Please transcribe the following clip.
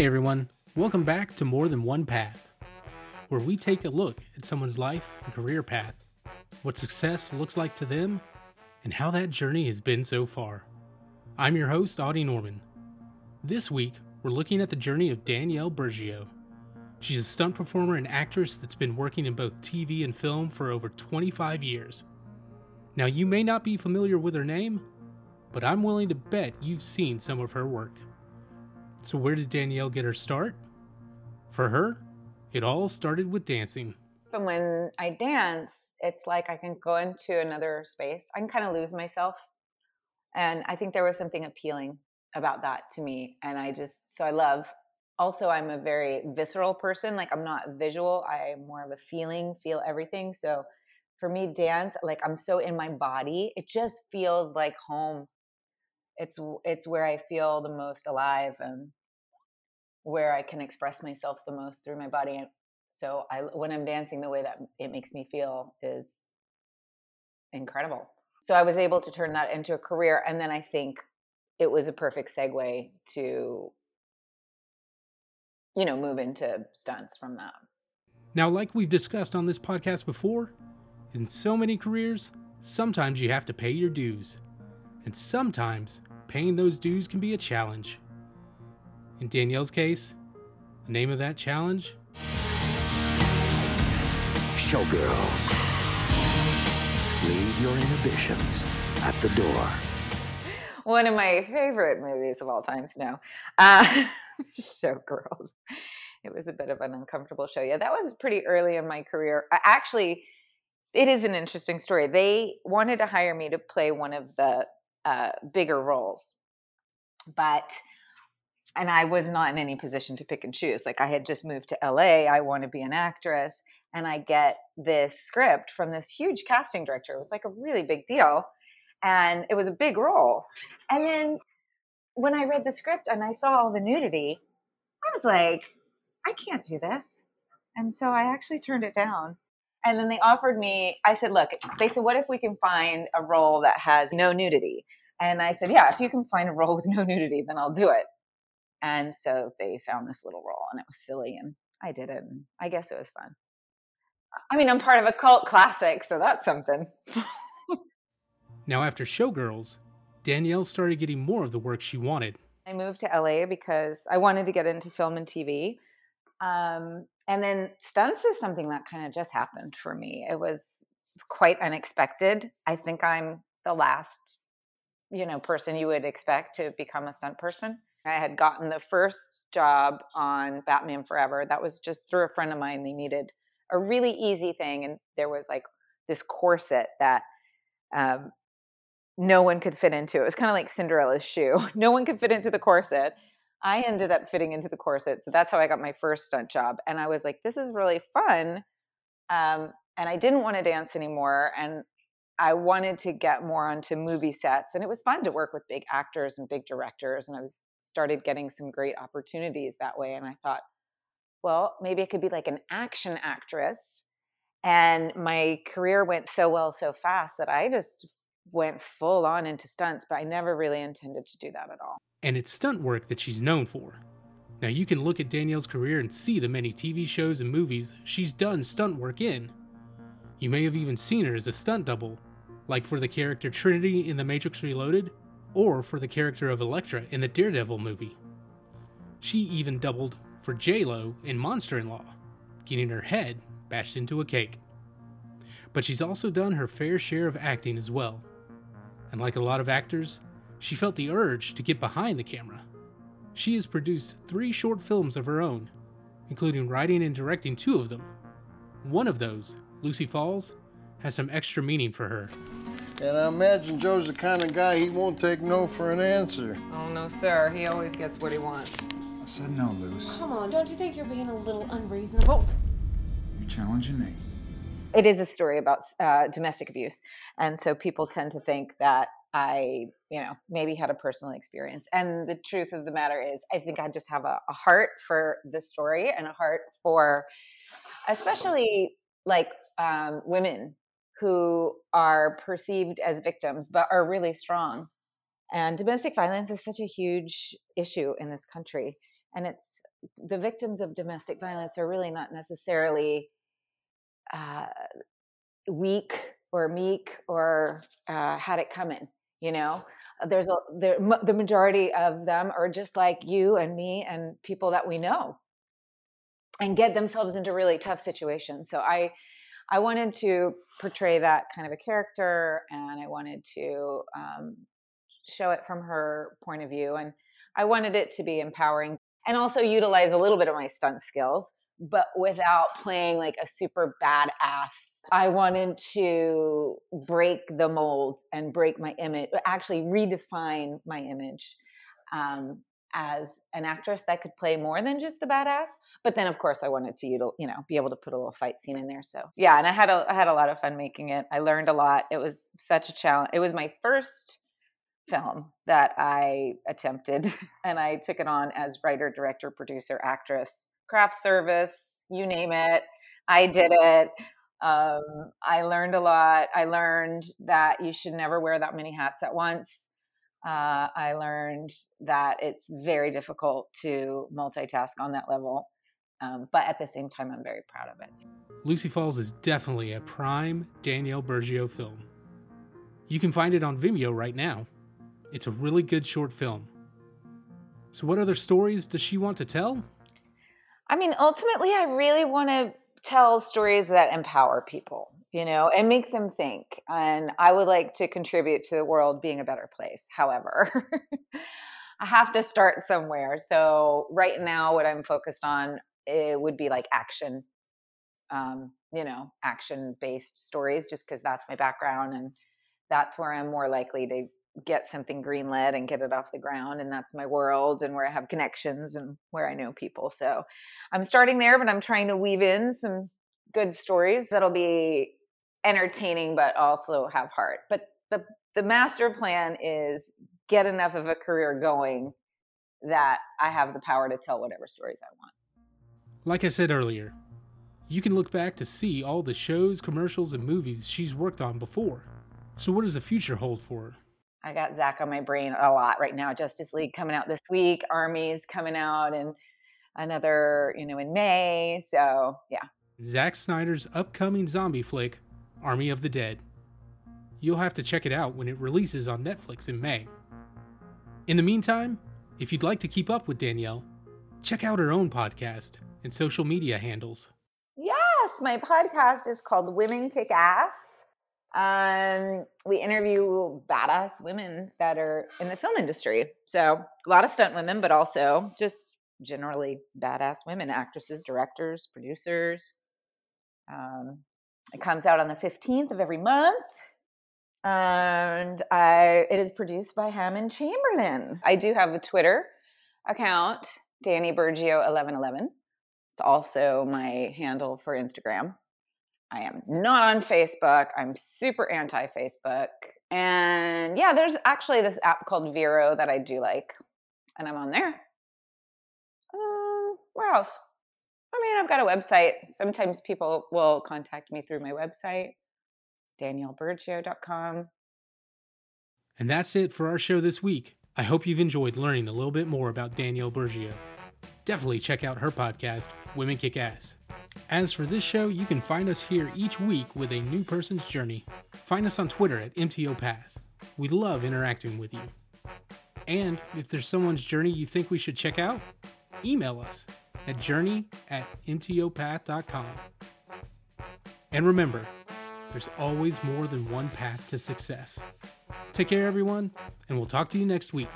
Hey everyone, welcome back to More Than One Path, where we take a look at someone's life and career path, what success looks like to them, and how that journey has been so far. I'm your host, Audie Norman. This week, we're looking at the journey of Danielle Burgio. She's a stunt performer and actress that's been working in both TV and film for over 25 years. Now, you may not be familiar with her name, but I'm willing to bet you've seen some of her work. So, where did Danielle get her start? For her, it all started with dancing. And when I dance, it's like I can go into another space. I can kind of lose myself. And I think there was something appealing about that to me. And I just, so I love. Also, I'm a very visceral person. Like, I'm not visual, I'm more of a feeling, feel everything. So, for me, dance, like, I'm so in my body, it just feels like home it's it's where I feel the most alive and where I can express myself the most through my body. And so I when I'm dancing, the way that it makes me feel is incredible. So I was able to turn that into a career, and then I think it was a perfect segue to you know move into stunts from that. Now, like we've discussed on this podcast before, in so many careers, sometimes you have to pay your dues. And sometimes paying those dues can be a challenge. In Danielle's case, the name of that challenge? Showgirls. Leave your inhibitions at the door. One of my favorite movies of all time to know. Uh, Showgirls. It was a bit of an uncomfortable show. Yeah, that was pretty early in my career. Actually, it is an interesting story. They wanted to hire me to play one of the uh, bigger roles. But and I was not in any position to pick and choose. Like I had just moved to LA, I want to be an actress, and I get this script from this huge casting director. It was like a really big deal, and it was a big role. And then when I read the script and I saw all the nudity, I was like, I can't do this. And so I actually turned it down. And then they offered me, I said, look, they said, what if we can find a role that has no nudity? And I said, yeah, if you can find a role with no nudity, then I'll do it. And so they found this little role and it was silly and I did it. And I guess it was fun. I mean, I'm part of a cult classic, so that's something. now, after Showgirls, Danielle started getting more of the work she wanted. I moved to LA because I wanted to get into film and TV. Um, and then stunts is something that kind of just happened for me. It was quite unexpected. I think I'm the last, you know, person you would expect to become a stunt person. I had gotten the first job on Batman Forever. That was just through a friend of mine. They needed a really easy thing, and there was like this corset that um, no one could fit into. It was kind of like Cinderella's shoe. No one could fit into the corset. I ended up fitting into the corset. So that's how I got my first stunt job. And I was like, this is really fun. Um, and I didn't want to dance anymore. And I wanted to get more onto movie sets. And it was fun to work with big actors and big directors. And I was started getting some great opportunities that way. And I thought, well, maybe I could be like an action actress. And my career went so well so fast that I just went full on into stunts, but I never really intended to do that at all and it's stunt work that she's known for. Now, you can look at Danielle's career and see the many TV shows and movies she's done stunt work in. You may have even seen her as a stunt double, like for the character Trinity in The Matrix Reloaded, or for the character of Elektra in the Daredevil movie. She even doubled for J-Lo in Monster in Law, getting her head bashed into a cake. But she's also done her fair share of acting as well. And like a lot of actors, she felt the urge to get behind the camera. She has produced three short films of her own, including writing and directing two of them. One of those, Lucy Falls, has some extra meaning for her. And I imagine Joe's the kind of guy he won't take no for an answer. Oh, no, sir. He always gets what he wants. I said no, Luce. Come on, don't you think you're being a little unreasonable? You're challenging me. It is a story about uh, domestic abuse. And so people tend to think that I, you know, maybe had a personal experience. And the truth of the matter is, I think I just have a, a heart for the story and a heart for, especially like um, women who are perceived as victims but are really strong. And domestic violence is such a huge issue in this country. and it's the victims of domestic violence are really not necessarily uh, weak or meek or uh, had it coming you know there's a there, the majority of them are just like you and me and people that we know and get themselves into really tough situations so i i wanted to portray that kind of a character and i wanted to um, show it from her point of view and i wanted it to be empowering and also utilize a little bit of my stunt skills but without playing like a super badass. I wanted to break the mold and break my image, actually redefine my image um, as an actress that could play more than just the badass. But then, of course, I wanted to, you know, be able to put a little fight scene in there. So yeah, and I had a I had a lot of fun making it. I learned a lot. It was such a challenge. It was my first film that I attempted, and I took it on as writer, director, producer, actress craft service, you name it. I did it. Um, I learned a lot. I learned that you should never wear that many hats at once. Uh, I learned that it's very difficult to multitask on that level. Um, but at the same time, I'm very proud of it. Lucy Falls is definitely a prime Danielle Burgio film. You can find it on Vimeo right now. It's a really good short film. So, what other stories does she want to tell? I mean, ultimately, I really want to tell stories that empower people, you know, and make them think. And I would like to contribute to the world being a better place. However, I have to start somewhere. So right now, what I'm focused on it would be like action, um, you know, action based stories, just because that's my background and that's where I'm more likely to get something greenlit and get it off the ground and that's my world and where i have connections and where i know people so i'm starting there but i'm trying to weave in some good stories that'll be entertaining but also have heart but the the master plan is get enough of a career going that i have the power to tell whatever stories i want like i said earlier you can look back to see all the shows commercials and movies she's worked on before so what does the future hold for her I got Zack on my brain a lot right now. Justice League coming out this week, Army's coming out, and another, you know, in May. So yeah. Zack Snyder's upcoming zombie flick, Army of the Dead. You'll have to check it out when it releases on Netflix in May. In the meantime, if you'd like to keep up with Danielle, check out her own podcast and social media handles. Yes, my podcast is called Women Kick Ass um, we interview badass women that are in the film industry. So a lot of stunt women, but also just generally badass women, actresses, directors, producers. Um, it comes out on the 15th of every month. And I, it is produced by Hammond Chamberlain. I do have a Twitter account, Danny Burgio 1111. It's also my handle for Instagram. I am not on Facebook. I'm super anti Facebook. And yeah, there's actually this app called Vero that I do like, and I'm on there. Um, where else? I mean, I've got a website. Sometimes people will contact me through my website, danielleburgio.com. And that's it for our show this week. I hope you've enjoyed learning a little bit more about Danielle Burgio. Definitely check out her podcast, Women Kick Ass. As for this show, you can find us here each week with a new person's journey. Find us on Twitter at MTOPath. We love interacting with you. And if there's someone's journey you think we should check out, email us at journey at mtopath.com. And remember, there's always more than one path to success. Take care, everyone, and we'll talk to you next week.